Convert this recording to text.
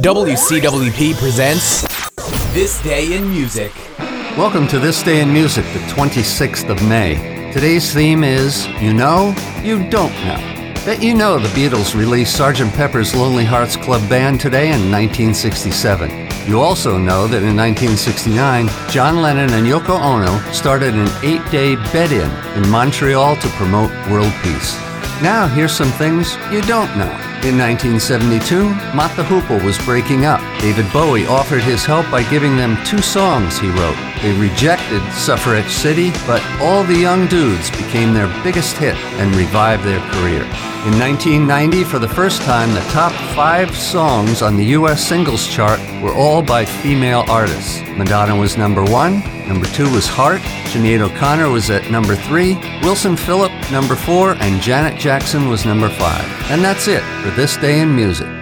WCWP presents This Day in Music. Welcome to This Day in Music, the 26th of May. Today's theme is You Know, You Don't Know. Bet you know the Beatles released Sgt. Pepper's Lonely Hearts Club Band today in 1967. You also know that in 1969, John Lennon and Yoko Ono started an eight day bed in in Montreal to promote world peace. Now, here's some things you don't know. In 1972, Mott the Hoople was breaking up. David Bowie offered his help by giving them two songs he wrote. They rejected Suffragette City, but All the Young Dudes became their biggest hit and revived their career. In 1990, for the first time, the top five songs on the US singles chart were all by female artists. Madonna was number one, number two was Heart, Sinead O'Connor was at number three, Wilson Phillip number four, and Janet Jackson was number five. And that's it for this day in music.